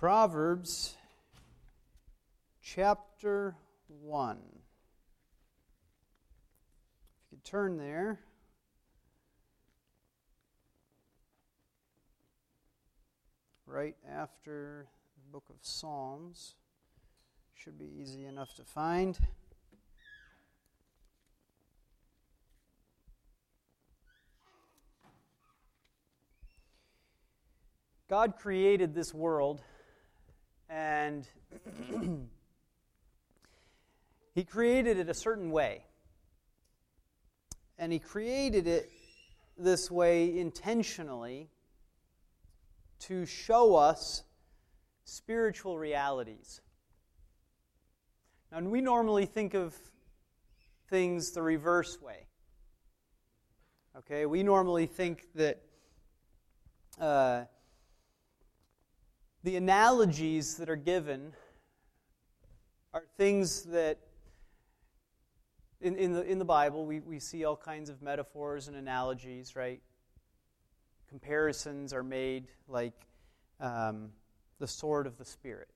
Proverbs chapter 1. If you could turn there. Right after the book of Psalms. Should be easy enough to find. God created this world and he created it a certain way. And he created it this way intentionally to show us spiritual realities. Now, we normally think of things the reverse way. Okay, we normally think that uh, the analogies that are given are things that in, in, the, in the Bible we, we see all kinds of metaphors and analogies, right? Comparisons are made like um, the sword of the Spirit.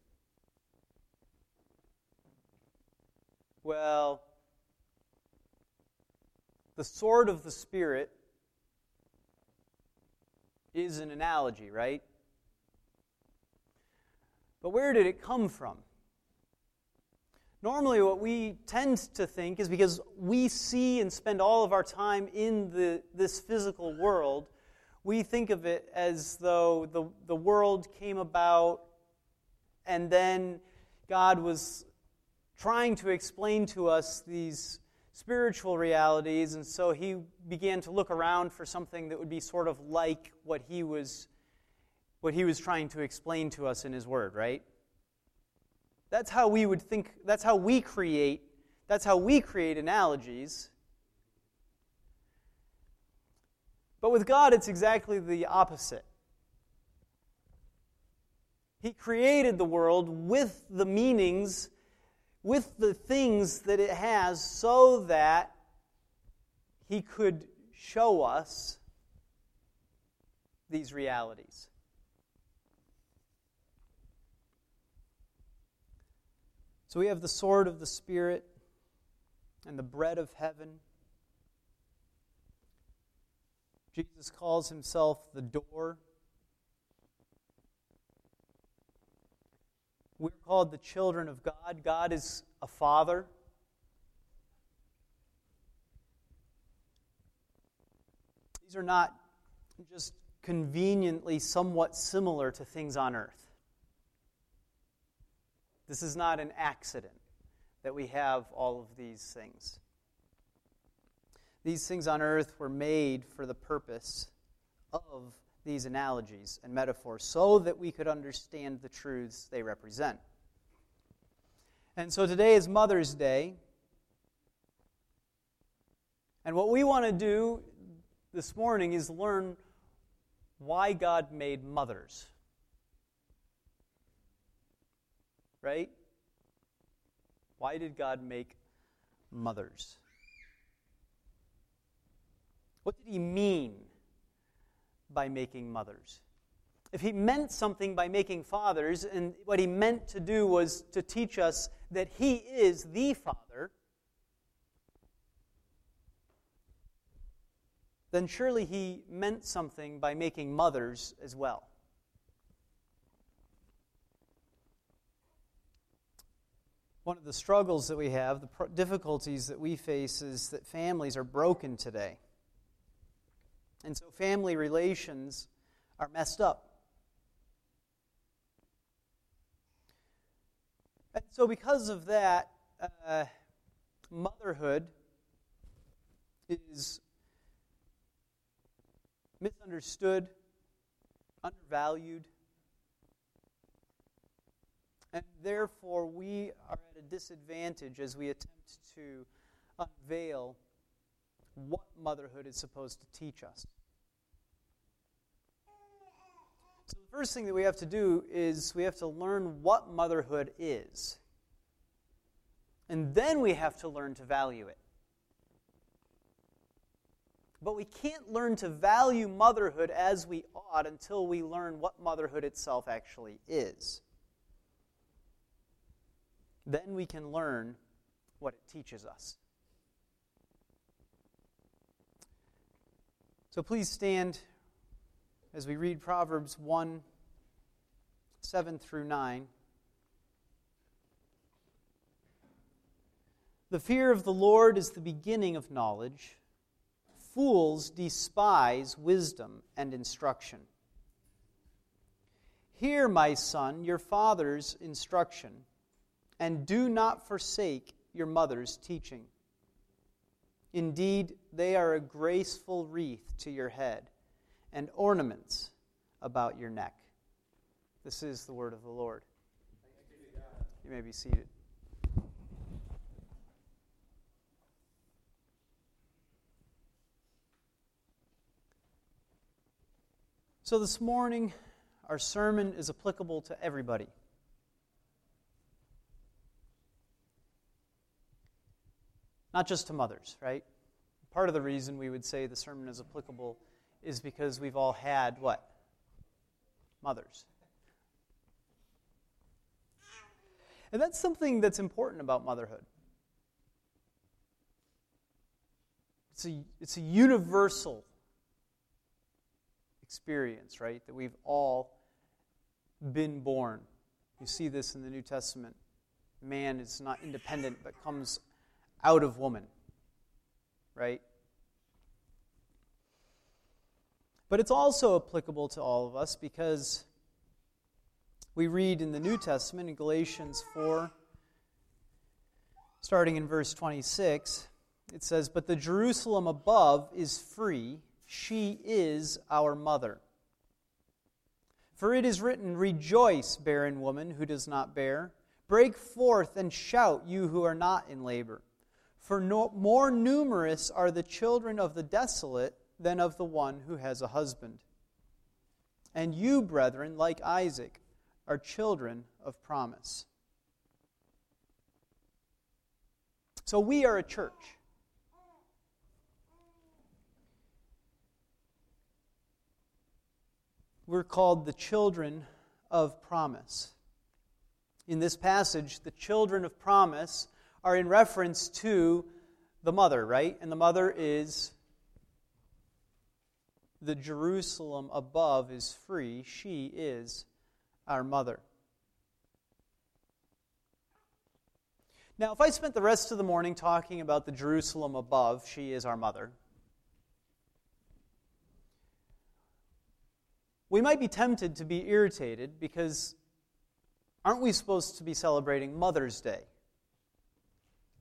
Well, the sword of the Spirit is an analogy, right? But where did it come from? Normally, what we tend to think is because we see and spend all of our time in the, this physical world, we think of it as though the, the world came about and then God was trying to explain to us these spiritual realities, and so he began to look around for something that would be sort of like what he was what he was trying to explain to us in his word, right? That's how we would think, that's how we create, that's how we create analogies. But with God, it's exactly the opposite. He created the world with the meanings, with the things that it has, so that He could show us these realities. So we have the sword of the Spirit and the bread of heaven. Jesus calls himself the door. We're called the children of God. God is a father. These are not just conveniently somewhat similar to things on earth. This is not an accident that we have all of these things. These things on earth were made for the purpose of these analogies and metaphors so that we could understand the truths they represent. And so today is Mother's Day. And what we want to do this morning is learn why God made mothers. Right? Why did God make mothers? What did he mean by making mothers? If he meant something by making fathers, and what he meant to do was to teach us that he is the Father, then surely he meant something by making mothers as well. One of the struggles that we have, the difficulties that we face, is that families are broken today. And so family relations are messed up. And so, because of that, uh, motherhood is misunderstood, undervalued, and therefore we are at a disadvantage as we attempt to unveil what motherhood is supposed to teach us. So, the first thing that we have to do is we have to learn what motherhood is. And then we have to learn to value it. But we can't learn to value motherhood as we ought until we learn what motherhood itself actually is. Then we can learn what it teaches us. So please stand as we read Proverbs 1 7 through 9. The fear of the Lord is the beginning of knowledge. Fools despise wisdom and instruction. Hear, my son, your father's instruction, and do not forsake your mother's teaching. Indeed, they are a graceful wreath to your head and ornaments about your neck. This is the word of the Lord. You may be seated. So, this morning, our sermon is applicable to everybody. Not just to mothers, right? Part of the reason we would say the sermon is applicable is because we've all had what? Mothers. And that's something that's important about motherhood. It's a, it's a universal experience, right? That we've all been born. You see this in the New Testament. Man is not independent, but comes out of woman, right? But it's also applicable to all of us because we read in the New Testament in Galatians 4, starting in verse 26, it says, But the Jerusalem above is free, she is our mother. For it is written, Rejoice, barren woman who does not bear. Break forth and shout, you who are not in labor. For no, more numerous are the children of the desolate than of the one who has a husband. And you, brethren, like Isaac, are children of promise. So we are a church. We're called the children of promise. In this passage, the children of promise are in reference to the mother, right? And the mother is the Jerusalem above is free. She is our mother. Now, if I spent the rest of the morning talking about the Jerusalem above, she is our mother, we might be tempted to be irritated because aren't we supposed to be celebrating Mother's Day?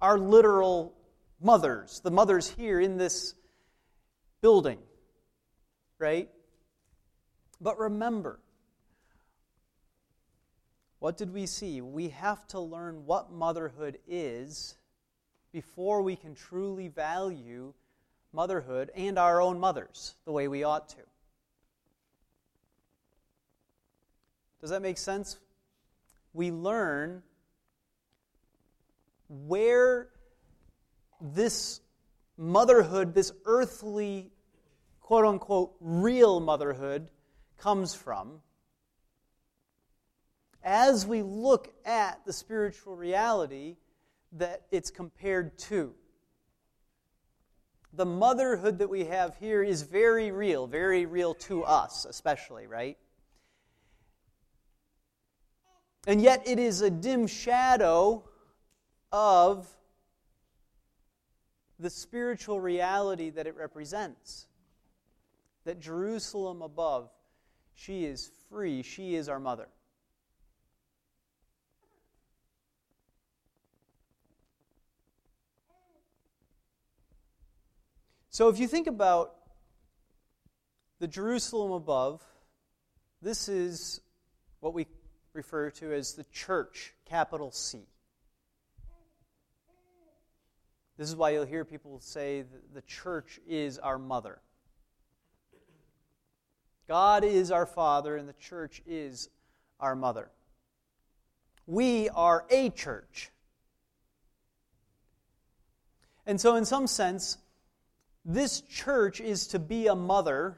Our literal mothers, the mothers here in this building, right? But remember, what did we see? We have to learn what motherhood is before we can truly value motherhood and our own mothers the way we ought to. Does that make sense? We learn where this motherhood, this earthly, quote unquote, real motherhood comes from as we look at the spiritual reality that it's compared to. The motherhood that we have here is very real, very real to us, especially, right? And yet it is a dim shadow of the spiritual reality that it represents. That Jerusalem above, she is free, she is our mother. So if you think about the Jerusalem above, this is what we refer to as the church, capital C. This is why you'll hear people say the church is our mother. God is our father, and the church is our mother. We are a church. And so, in some sense, this church is to be a mother,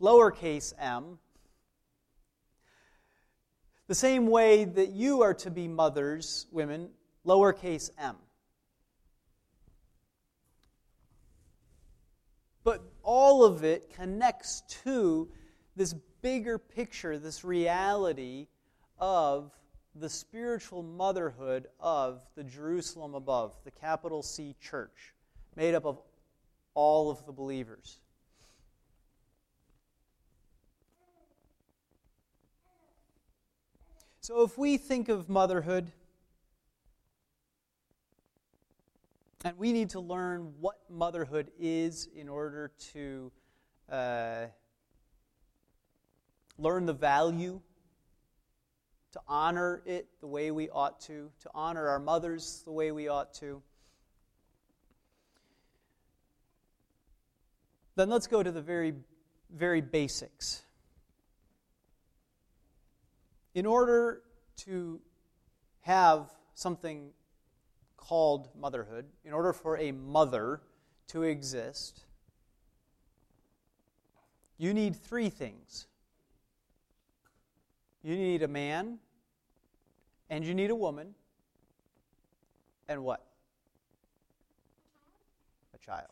lowercase m, The same way that you are to be mothers, women, lowercase m. But all of it connects to this bigger picture, this reality of the spiritual motherhood of the Jerusalem above, the capital C church, made up of all of the believers. So, if we think of motherhood, and we need to learn what motherhood is in order to uh, learn the value, to honor it the way we ought to, to honor our mothers the way we ought to. Then let's go to the very, very basics. In order to have something called motherhood, in order for a mother to exist, you need three things. You need a man, and you need a woman, and what? A child.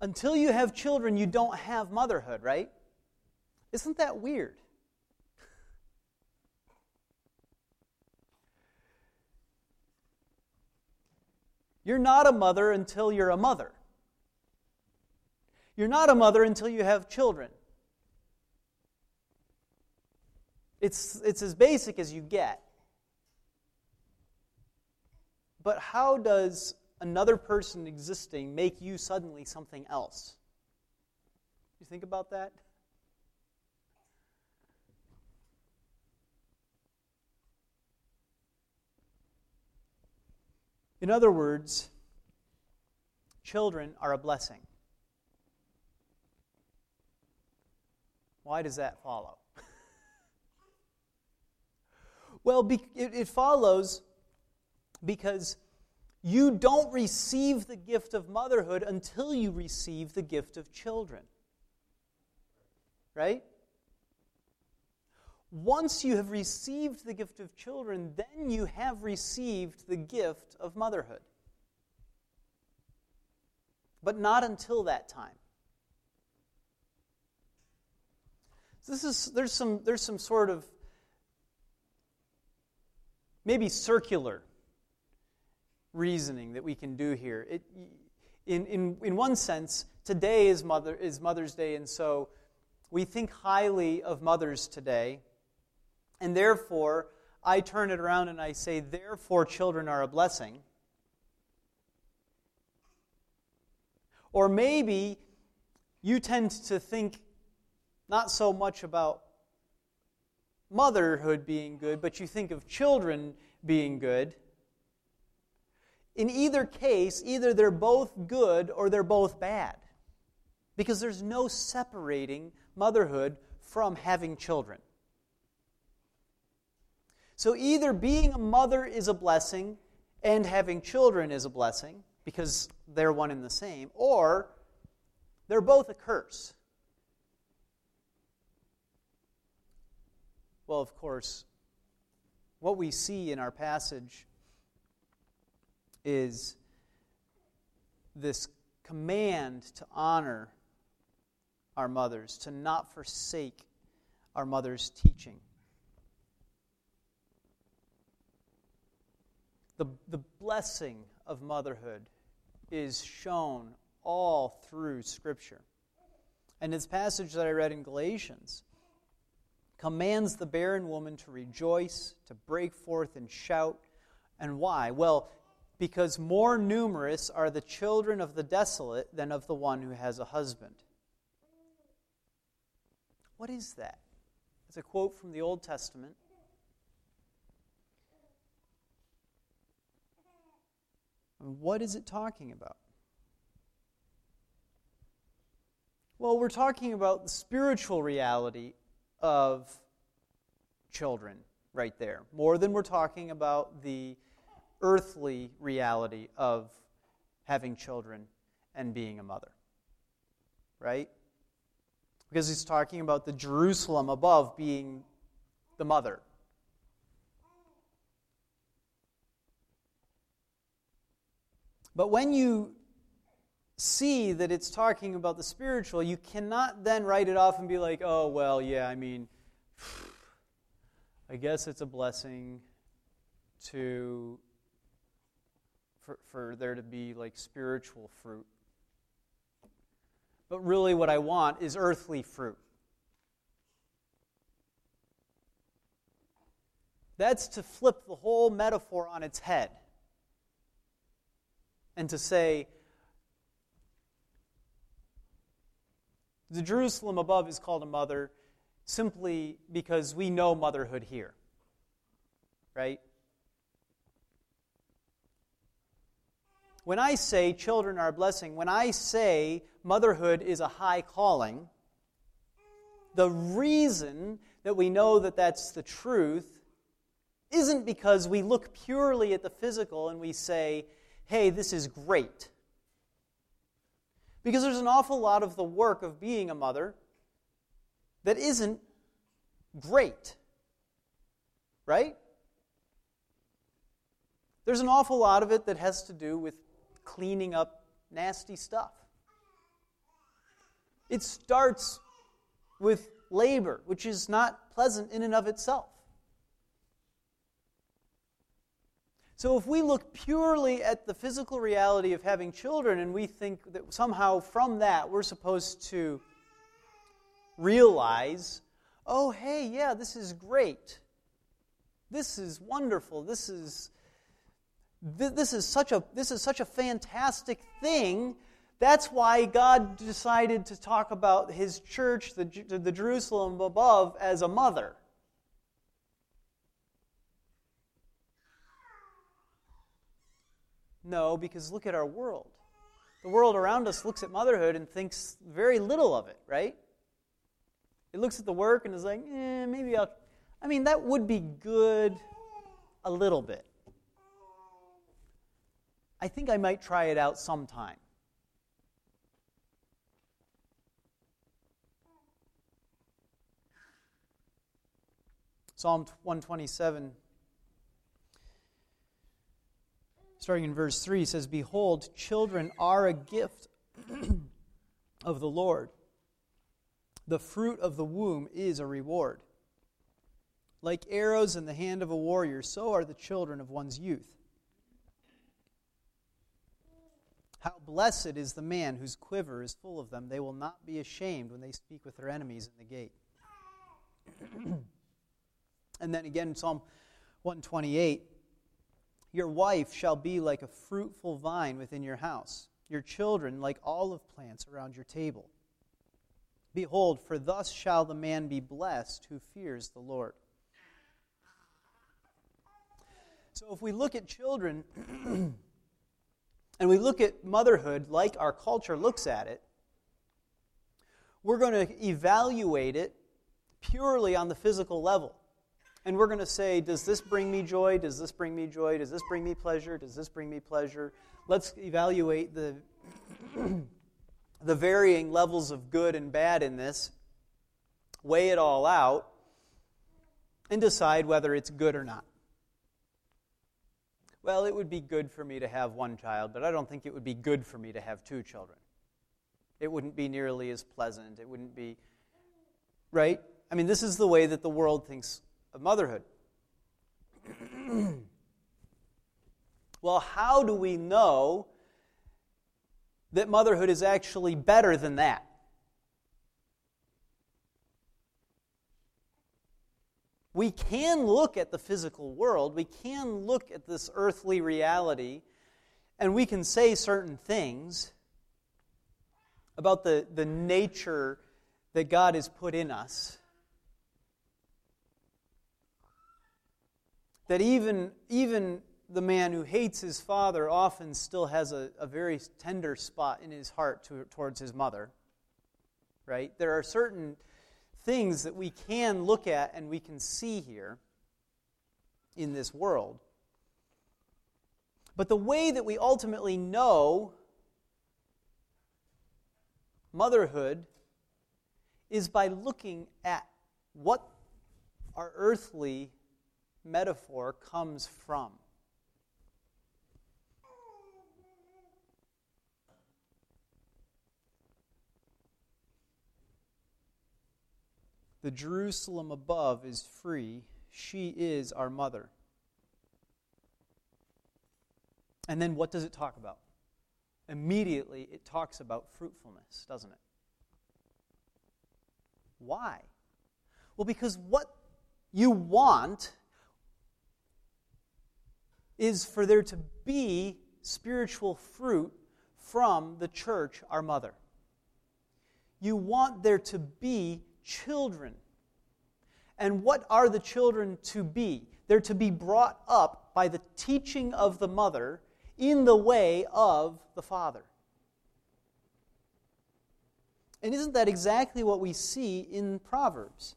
Until you have children, you don't have motherhood, right? Isn't that weird? You're not a mother until you're a mother. You're not a mother until you have children. It's, it's as basic as you get. But how does another person existing make you suddenly something else? You think about that? In other words, children are a blessing. Why does that follow? well, it, it follows because you don't receive the gift of motherhood until you receive the gift of children. Right? Once you have received the gift of children, then you have received the gift of motherhood. But not until that time. This is, there's, some, there's some sort of maybe circular reasoning that we can do here. It, in, in, in one sense, today is, Mother, is Mother's Day, and so we think highly of mothers today. And therefore, I turn it around and I say, therefore, children are a blessing. Or maybe you tend to think not so much about motherhood being good, but you think of children being good. In either case, either they're both good or they're both bad. Because there's no separating motherhood from having children. So either being a mother is a blessing and having children is a blessing because they're one and the same, or they're both a curse. Well, of course, what we see in our passage is this command to honor our mothers, to not forsake our mother's teaching. The, the blessing of motherhood is shown all through Scripture. And this passage that I read in Galatians commands the barren woman to rejoice, to break forth and shout. And why? Well, because more numerous are the children of the desolate than of the one who has a husband. What is that? It's a quote from the Old Testament. What is it talking about? Well, we're talking about the spiritual reality of children right there, more than we're talking about the earthly reality of having children and being a mother. Right? because he's talking about the Jerusalem above being the mother. But when you see that it's talking about the spiritual, you cannot then write it off and be like, oh, well, yeah, I mean, I guess it's a blessing to for, for there to be like spiritual fruit. But really, what I want is earthly fruit. That's to flip the whole metaphor on its head and to say, the Jerusalem above is called a mother simply because we know motherhood here. Right? When I say children are a blessing, when I say motherhood is a high calling, the reason that we know that that's the truth isn't because we look purely at the physical and we say, hey, this is great. Because there's an awful lot of the work of being a mother that isn't great. Right? There's an awful lot of it that has to do with cleaning up nasty stuff. It starts with labor, which is not pleasant in and of itself. So, if we look purely at the physical reality of having children and we think that somehow from that we're supposed to realize, oh, hey, yeah, this is great. This is wonderful. This is this is such a this is such a fantastic thing that's why god decided to talk about his church the, the jerusalem above as a mother no because look at our world. The world around us looks at motherhood and thinks very little of it right? It looks at the work and is like eh, maybe i'll i mean that would be good a little bit. I think I might try it out sometime. Psalm 127, starting in verse 3, says, Behold, children are a gift of the Lord. The fruit of the womb is a reward. Like arrows in the hand of a warrior, so are the children of one's youth. How blessed is the man whose quiver is full of them. They will not be ashamed when they speak with their enemies in the gate. and then again, Psalm 128 Your wife shall be like a fruitful vine within your house, your children like olive plants around your table. Behold, for thus shall the man be blessed who fears the Lord. So if we look at children, and we look at motherhood like our culture looks at it, we're going to evaluate it purely on the physical level. And we're going to say, does this bring me joy? Does this bring me joy? Does this bring me pleasure? Does this bring me pleasure? Let's evaluate the, the varying levels of good and bad in this, weigh it all out, and decide whether it's good or not well, it would be good for me to have one child, but I don't think it would be good for me to have two children. It wouldn't be nearly as pleasant. It wouldn't be, right? I mean, this is the way that the world thinks of motherhood. well, how do we know that motherhood is actually better than that? we can look at the physical world, we can look at this earthly reality, and we can say certain things about the, the nature that God has put in us. That even, even the man who hates his father often still has a, a very tender spot in his heart to, towards his mother. Right? There are certain things that we can look at and we can see here in this world. But the way that we ultimately know motherhood is by looking at what our earthly metaphor comes from. The Jerusalem above is free. She is our mother. And then what does it talk about? Immediately, it talks about fruitfulness, doesn't it? Why? Well, because what you want is for there to be spiritual fruit from the church, our mother. You want there to be children. And what are the children to be? They're to be brought up by the teaching of the mother in the way of the father. And isn't that exactly what we see in Proverbs?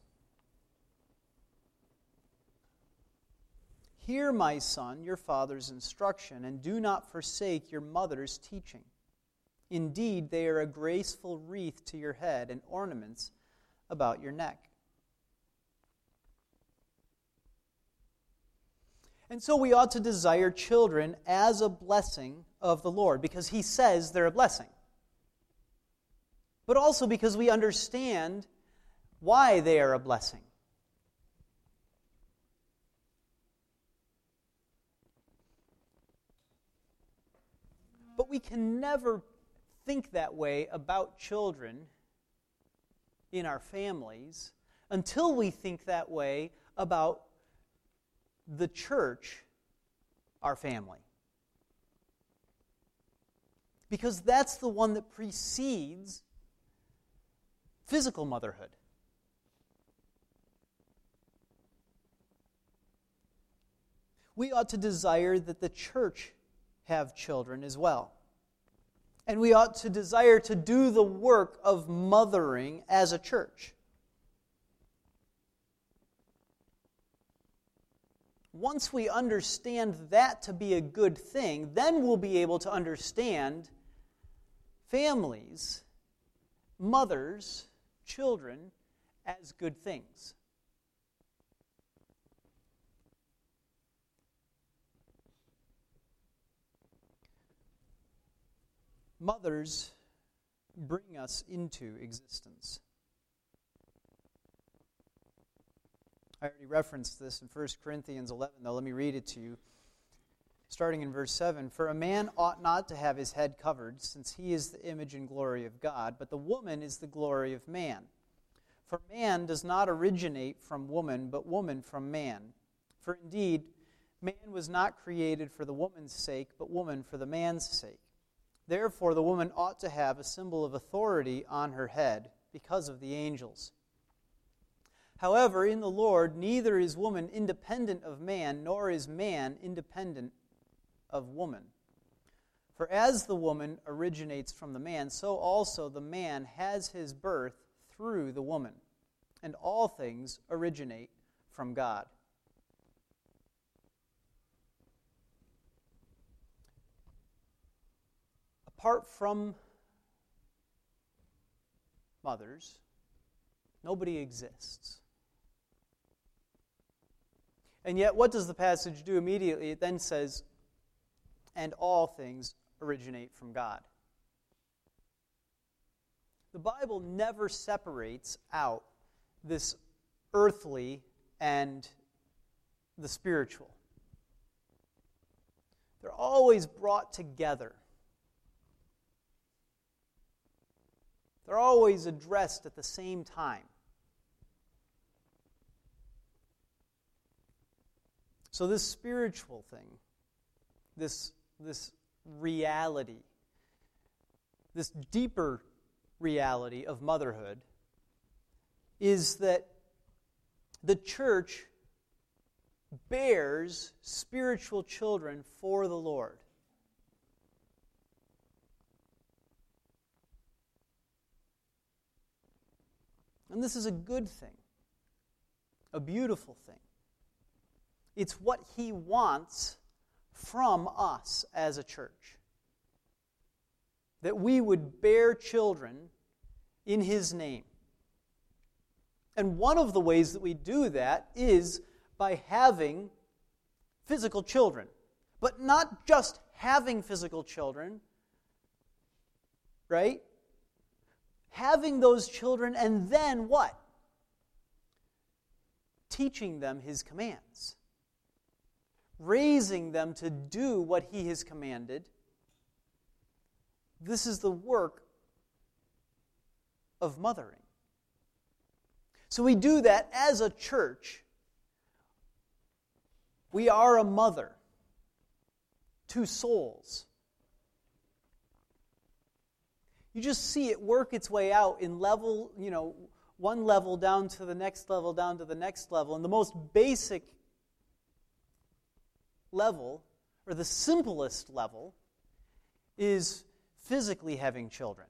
Hear, my son, your father's instruction, and do not forsake your mother's teaching. Indeed, they are a graceful wreath to your head and ornaments about your neck. And so we ought to desire children as a blessing of the Lord because he says they're a blessing. But also because we understand why they are a blessing. We can never think that way about children in our families until we think that way about the church, our family. Because that's the one that precedes physical motherhood. We ought to desire that the church have children as well. And we ought to desire to do the work of mothering as a church. once we understand that to be a good thing, then we'll be able to understand families, mothers, children as good things. Mothers bring us into existence. I already referenced this in 1 Corinthians 11, though. Let me read it to you. Starting in verse 7 For a man ought not to have his head covered, since he is the image and glory of God, but the woman is the glory of man. For man does not originate from woman, but woman from man. For indeed, man was not created for the woman's sake, but woman for the man's sake. Therefore, the woman ought to have a symbol of authority on her head because of the angels. However, in the Lord, neither is woman independent of man, nor is man independent of woman. For as the woman originates from the man, so also the man has his birth through the woman. And all things originate from God. Apart from mothers, nobody exists. And yet, what does the passage do immediately? It then says, and all things originate from God. The Bible never separates out this earthly and the spiritual. They're always brought together. They're always addressed at the same time. So, this spiritual thing, this, this reality, this deeper reality of motherhood, is that the church bears spiritual children for the Lord. And this is a good thing, a beautiful thing. It's what He wants from us as a church. That we would bear children in His name. And one of the ways that we do that is by having physical children. But not just having physical children, right? Having those children and then what? Teaching them his commands. Raising them to do what he has commanded. This is the work of mothering. So we do that as a church. We are a mother to souls. You just see it work its way out in level, you know, one level down to the next level, down to the next level. And the most basic level, or the simplest level, is physically having children.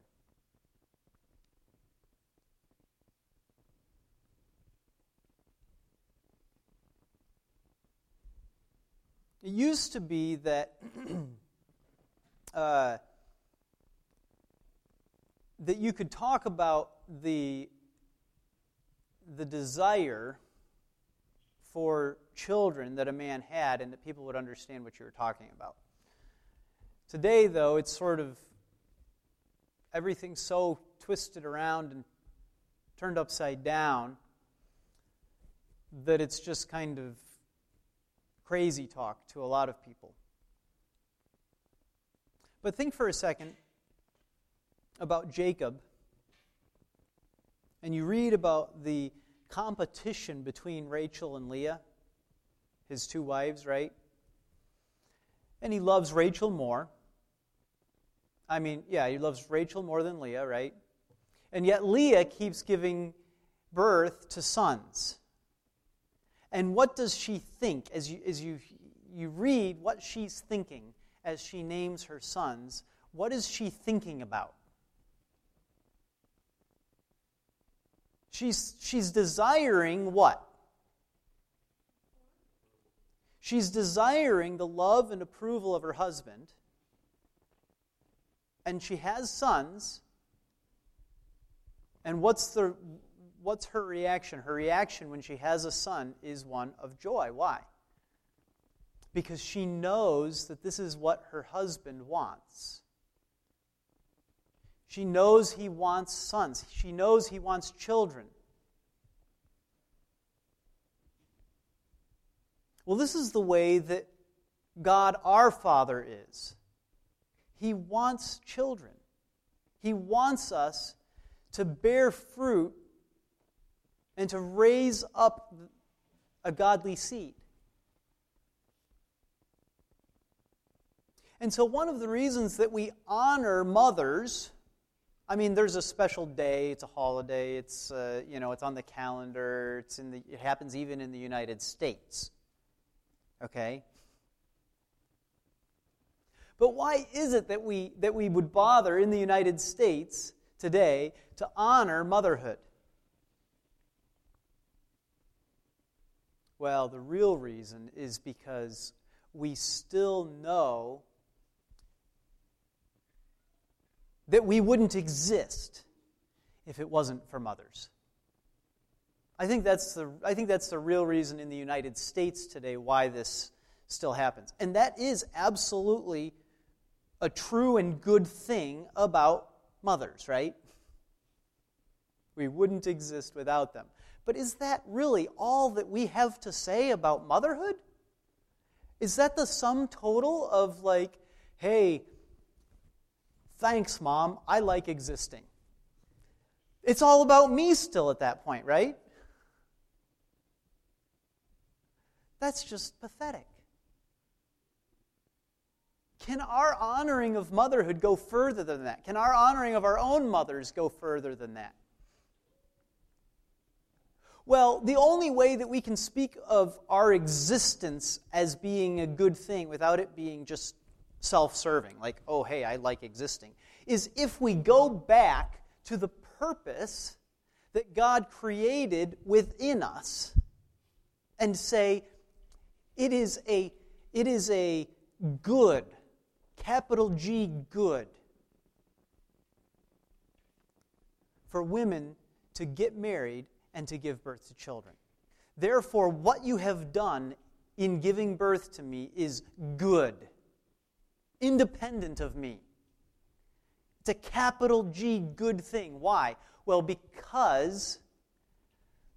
It used to be that uh, that you could talk about the the desire for children that a man had, and that people would understand what you were talking about. Today, though, it's sort of everything's so twisted around and turned upside down that it's just kind of crazy talk to a lot of people. But think for a second about Jacob, and you read about the competition between Rachel and Leah, his two wives, right? And he loves Rachel more. I mean, yeah, he loves Rachel more than Leah, right? And yet Leah keeps giving birth to sons. And what does she think as you, as you, you read what she's thinking as she names her sons? What is she thinking about? She's, she's desiring what? She's desiring the love and approval of her husband, and she has sons. And what's the, what's her reaction? Her reaction when she has a son is one of joy. Why? Because she knows that this is what her husband wants. She knows he wants sons. She knows he wants children. Well, this is the way that God our Father is. He wants children. He wants us to bear fruit and to raise up a godly seed. And so, one of the reasons that we honor mothers, I mean, there's a special day, it's a holiday, it's, uh, you know, it's on the calendar, it's in the, it happens even in the United States. Okay? But why is it that we, that we would bother in the United States today to honor motherhood? Well, the real reason is because we still know that we wouldn't exist if it wasn't for mothers. I think that's the, I think that's the real reason in the United States today why this still happens. And that is absolutely a true and good thing about mothers, right? We wouldn't exist without them. But is that really all that we have to say about motherhood? Is that the sum total of, like, hey, thanks, mom, I like existing? It's all about me still at that point, right? That's just pathetic. Can our honoring of motherhood go further than that? Can our honoring of our own mothers go further than that? Well, the only way that we can speak of our existence as being a good thing without it being just self serving, like, oh, hey, I like existing, is if we go back to the purpose that God created within us and say, it is a, it is a good, capital G good, for women to get married and to give birth to children. Therefore, what you have done in giving birth to me is good, independent of me. It's a capital G good thing. Why? Well, because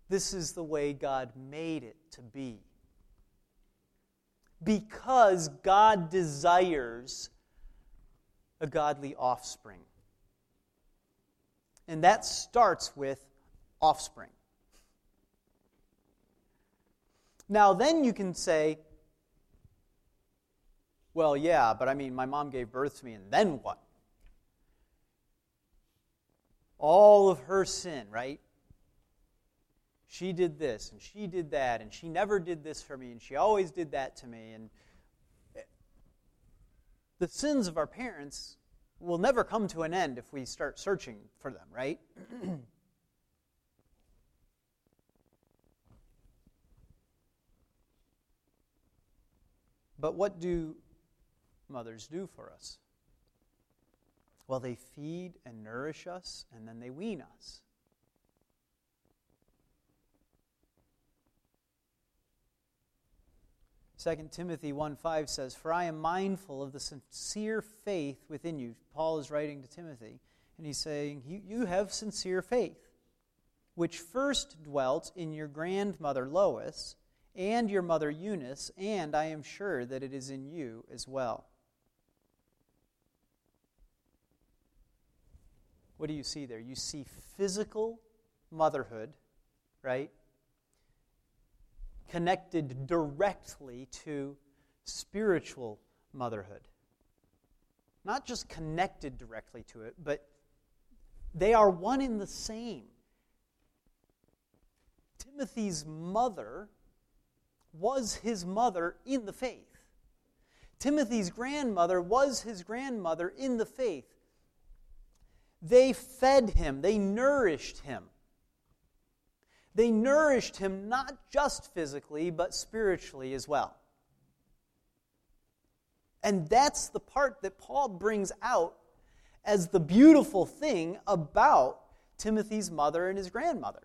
this is the way God made it to be. Because God desires a godly offspring. And that starts with offspring. Now, then you can say, well, yeah, but I mean, my mom gave birth to me, and then what? All of her sin, right? She did this, and she did that, and she never did this for me, and she always did that to me. And the sins of our parents will never come to an end if we start searching for them, right? But what do mothers do for us? Well, they feed and nourish us, and then they wean us. Second Timothy 1 5 says, For I am mindful of the sincere faith within you. Paul is writing to Timothy, and he's saying, you have sincere faith, which first dwelt in your grandmother Lois and your mother Eunice, and I am sure that it is in you as well. What do you see there? You see physical motherhood, right? Connected directly to spiritual motherhood. Not just connected directly to it, but they are one in the same. Timothy's mother was his mother in the faith. Timothy's grandmother was his grandmother in the faith. They fed him, they nourished him. They nourished him not just physically, but spiritually as well. And that's the part that Paul brings out as the beautiful thing about Timothy's mother and his grandmother.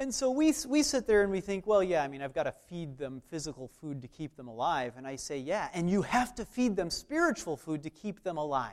And so we, we sit there and we think, well, yeah, I mean, I've got to feed them physical food to keep them alive. And I say, yeah, and you have to feed them spiritual food to keep them alive.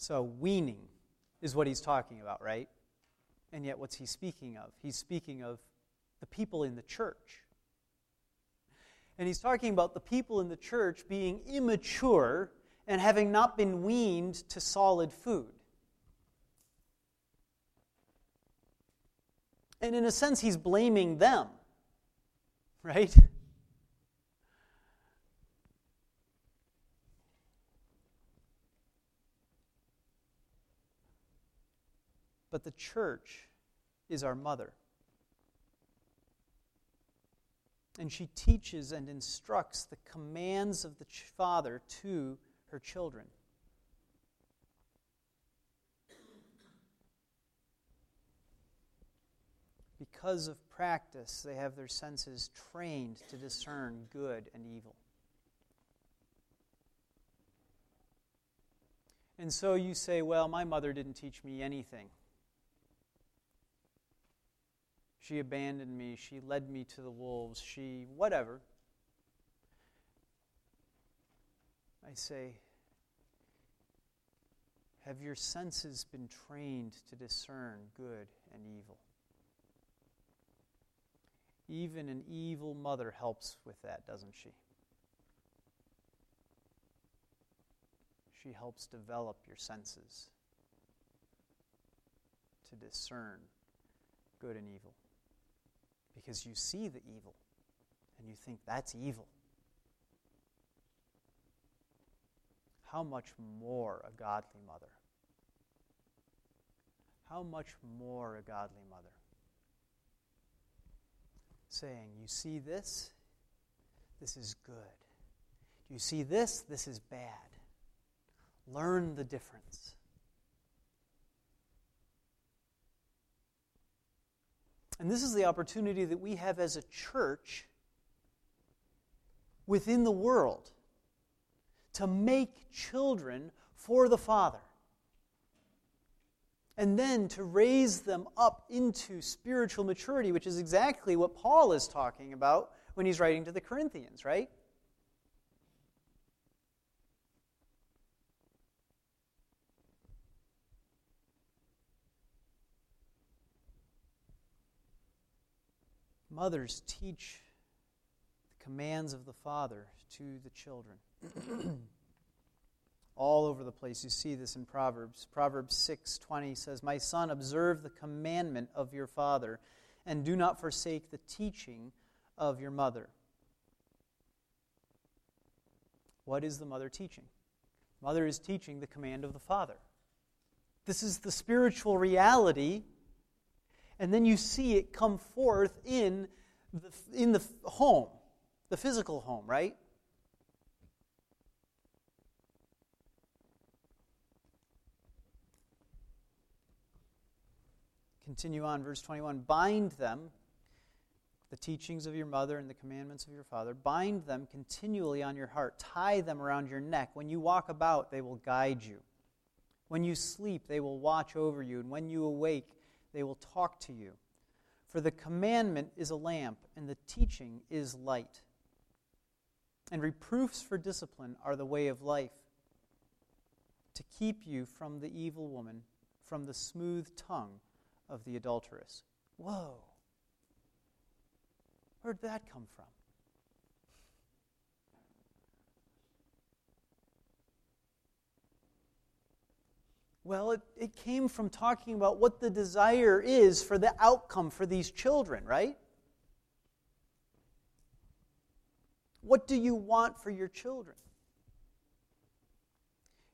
So, weaning is what he's talking about, right? And yet, what's he speaking of? He's speaking of the people in the church. And he's talking about the people in the church being immature and having not been weaned to solid food. And in a sense, he's blaming them, right? But the church is our mother. And she teaches and instructs the commands of the Father to her children. Because of practice, they have their senses trained to discern good and evil. And so you say, well, my mother didn't teach me anything. She abandoned me. She led me to the wolves. She, whatever. I say, have your senses been trained to discern good and evil? Even an evil mother helps with that, doesn't she? She helps develop your senses to discern good and evil. Because you see the evil and you think that's evil. How much more a godly mother? How much more a godly mother? Saying, You see this? This is good. You see this? This is bad. Learn the difference. And this is the opportunity that we have as a church within the world to make children for the Father. And then to raise them up into spiritual maturity, which is exactly what Paul is talking about when he's writing to the Corinthians, right? Mothers teach the commands of the Father to the children. All over the place you see this in Proverbs. Proverbs 6:20 says, "My son, observe the commandment of your father, and do not forsake the teaching of your mother." What is the mother teaching? Mother is teaching the command of the father. This is the spiritual reality and then you see it come forth in the, in the home, the physical home, right? Continue on, verse 21. Bind them, the teachings of your mother and the commandments of your father, bind them continually on your heart. Tie them around your neck. When you walk about, they will guide you. When you sleep, they will watch over you. And when you awake, they will talk to you. For the commandment is a lamp, and the teaching is light. And reproofs for discipline are the way of life, to keep you from the evil woman, from the smooth tongue of the adulteress. Whoa! Where'd that come from? Well, it, it came from talking about what the desire is for the outcome for these children, right? What do you want for your children?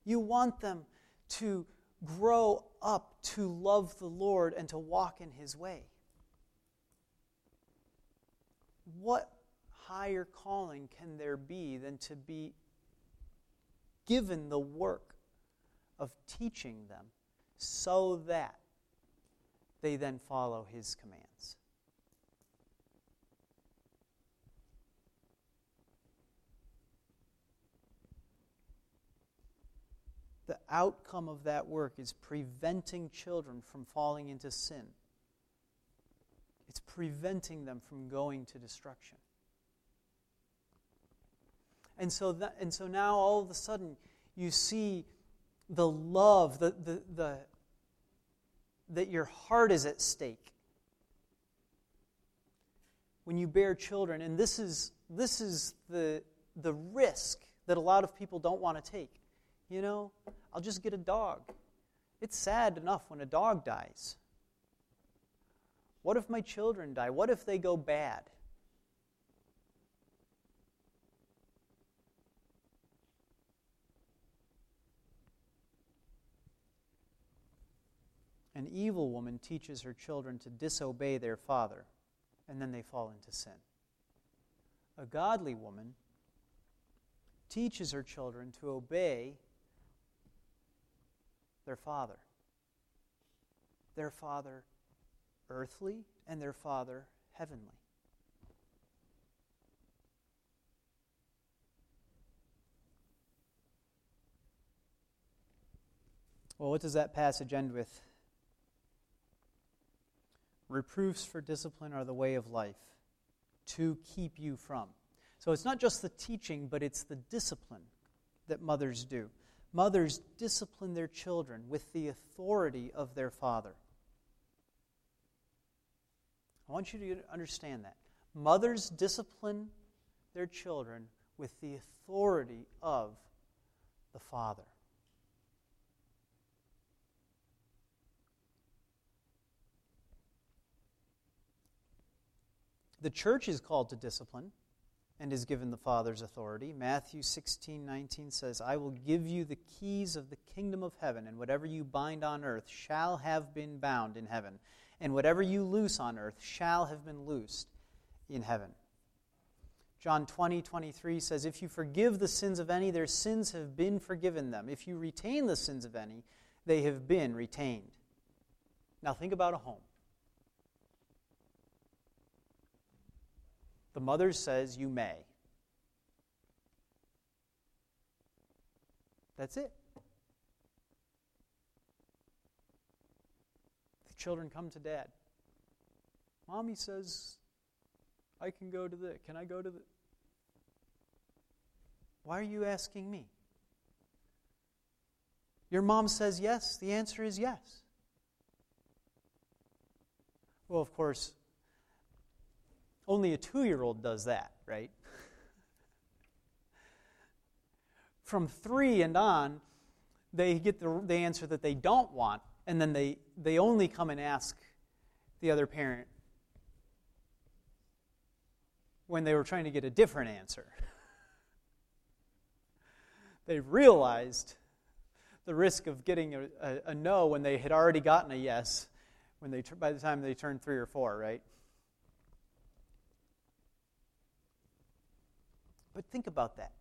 You want them to grow up to love the Lord and to walk in His way. What higher calling can there be than to be given the work of teaching them so that they then follow his commands. The outcome of that work is preventing children from falling into sin. It's preventing them from going to destruction. And so, that, and so now all of a sudden, you see the love, the, the, the, that your heart is at stake when you bear children. And this is, this is the, the risk that a lot of people don't want to take. You know, I'll just get a dog. It's sad enough when a dog dies. What if my children die? What if they go bad? An evil woman teaches her children to disobey their father, and then they fall into sin. A godly woman teaches her children to obey their father. Their father earthly and their father heavenly. Well, what does that passage end with? Reproofs for discipline are the way of life to keep you from. So it's not just the teaching, but it's the discipline that mothers do. Mothers discipline their children with the authority of their father. I want you to understand that. Mothers discipline their children with the authority of the father. The church is called to discipline and is given the Father's authority. Matthew 16, 19 says, I will give you the keys of the kingdom of heaven, and whatever you bind on earth shall have been bound in heaven, and whatever you loose on earth shall have been loosed in heaven. John 20, 23 says, If you forgive the sins of any, their sins have been forgiven them. If you retain the sins of any, they have been retained. Now think about a home. The mother says, You may. That's it. The children come to dad. Mommy says, I can go to the. Can I go to the. Why are you asking me? Your mom says yes. The answer is yes. Well, of course, only a two year old does that, right? From three and on, they get the, the answer that they don't want, and then they, they only come and ask the other parent when they were trying to get a different answer. they realized the risk of getting a, a, a, no when they had already gotten a yes when they, by the time they turned three or four, right? But think about that.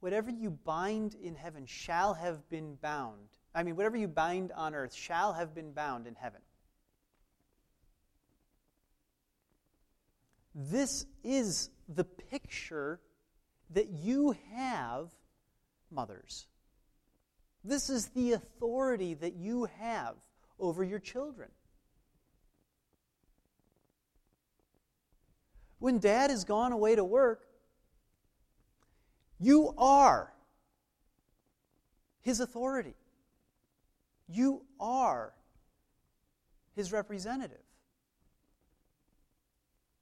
Whatever you bind in heaven shall have been bound. I mean, whatever you bind on earth shall have been bound in heaven. This is the picture that you have, mothers. This is the authority that you have over your children. When dad has gone away to work, you are his authority. You are his representative.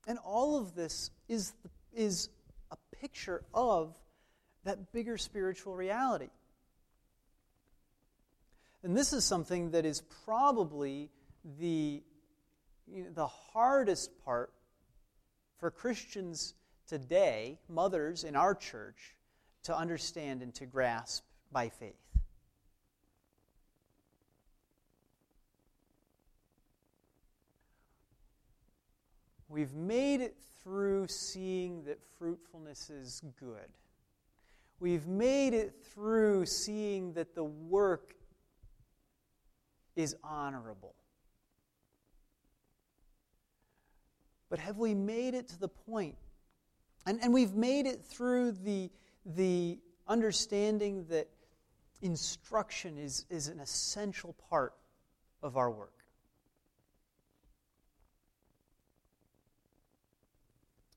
And all of this is, is a picture of that bigger spiritual reality. And this is something that is probably the, you know, the hardest part for Christians today, mothers in our church, to understand and to grasp by faith. We've made it through seeing that fruitfulness is good. We've made it through seeing that the work is honorable. But have we made it to the point? And, and we've made it through the the understanding that instruction is, is an essential part of our work.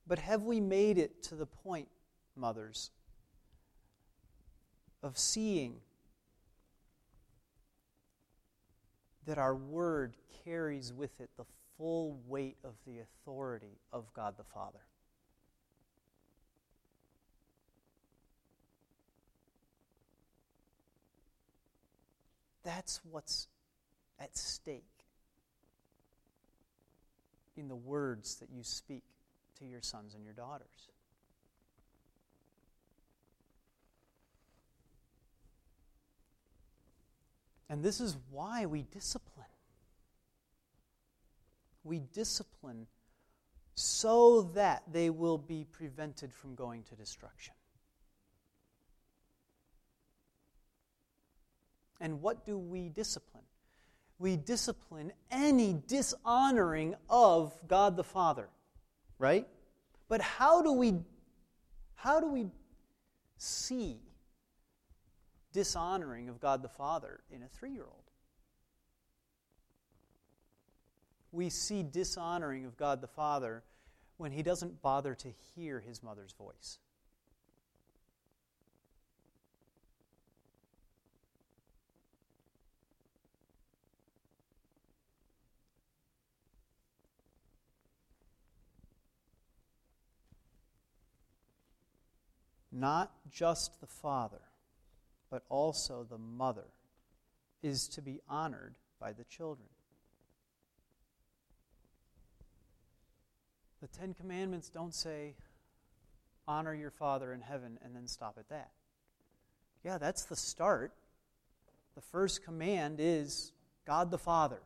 But have we made it to the point, mothers, of seeing that our word carries with it the full weight of the authority of God the Father? That's what's at stake in the words that you speak to your sons and your daughters. And this is why we discipline. We discipline so that they will be prevented from going to destruction. And what do we discipline? We discipline any dishonoring of God the Father, right? But how do we how do we see dishonoring of God the Father in a 3-year-old? We see dishonoring of God the Father when he doesn't bother to hear his mother's voice. Not just the father, but also the mother, is to be honored by the children. The Ten Commandments don't say, honor your Father in heaven, and then stop at that. Yeah, that's the start. The first command is God the Father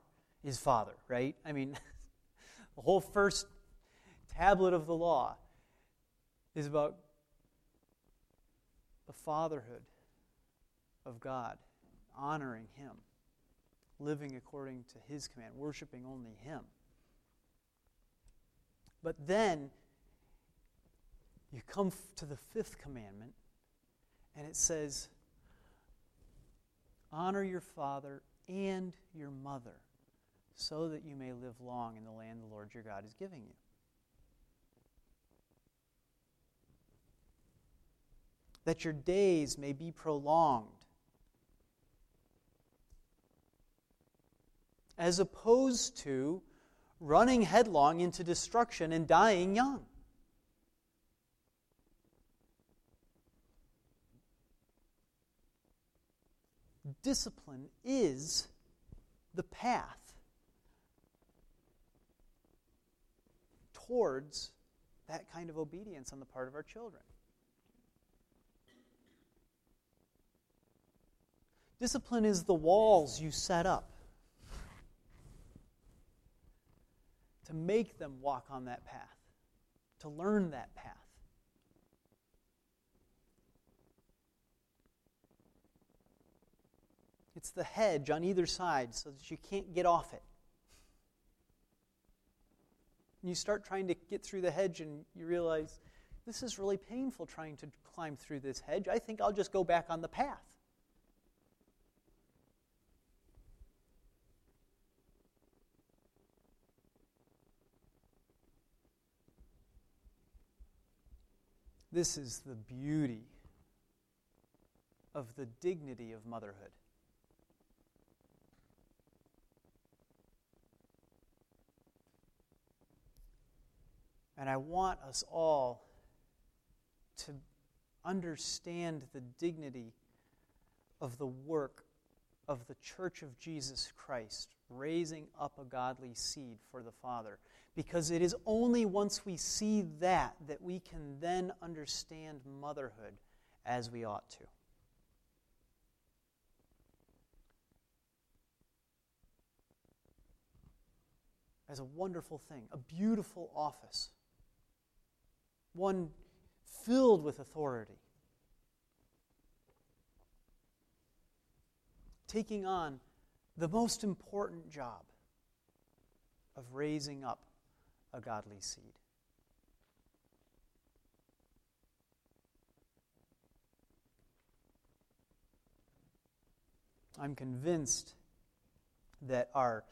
is Father, right? I mean, the whole first tablet of the law is about the fatherhood of God, honoring Him, living according to His command, worshiping only Him. But then you come to the fifth commandment, and it says, Honor your father and your mother, so that you may live long in the land the Lord your God is giving you. That your days may be prolonged. As opposed to running headlong into destruction and dying young. discipline is the path towards that kind of obedience on the part of our children. Discipline is the walls you set up to make them walk on that path, to learn that path. It's the hedge on either side so that you can't get off it. And you start trying to get through the hedge and you realize this is really painful trying to climb through this hedge. I think I'll just go back on the path. This is the beauty of the dignity of motherhood. And I want us all to understand the dignity of the work of the Church of Jesus Christ, raising up a godly seed for the Father. Because it is only once we see that that we can then understand motherhood as we ought to. As a wonderful thing, a beautiful office one filled with authority, taking on the most important job of raising up a godly seed. I'm convinced that our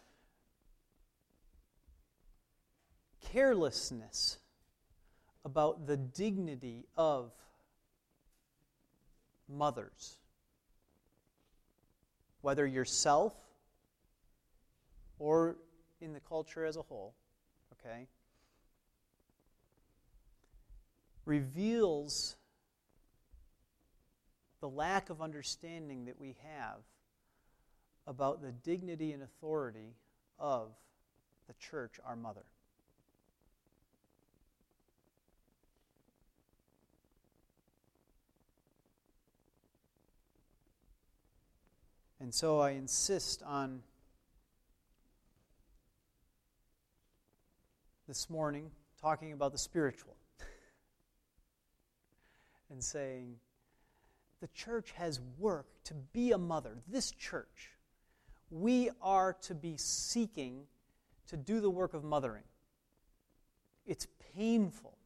carelessness about the dignity of mothers. Whether yourself or in the culture as a whole, okay, reveals the lack of understanding that we have about the dignity and authority of the church, our mother. And so I insist on this morning talking about the spiritual and saying the church has work to be a mother. This church, we are to be seeking to do the work of mothering. It's painful.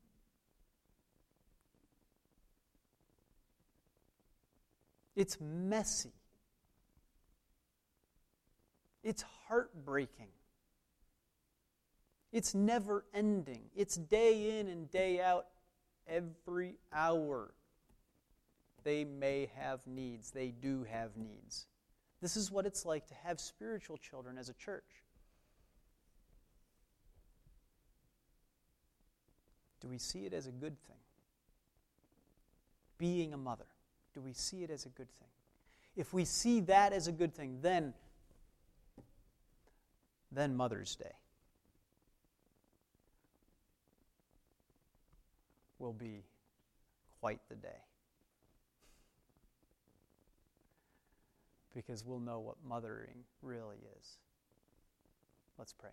It's messy. It's heartbreaking. It's never ending. It's day in and day out, every hour. They may have needs. They do have needs. This is what it's like to have spiritual children as a church. Do we see it as a good thing? Being a mother, do we see it as a good thing? If we see that as a good thing, then then Mother's Day will be quite the day. Because we'll know what mothering really is. Let's pray.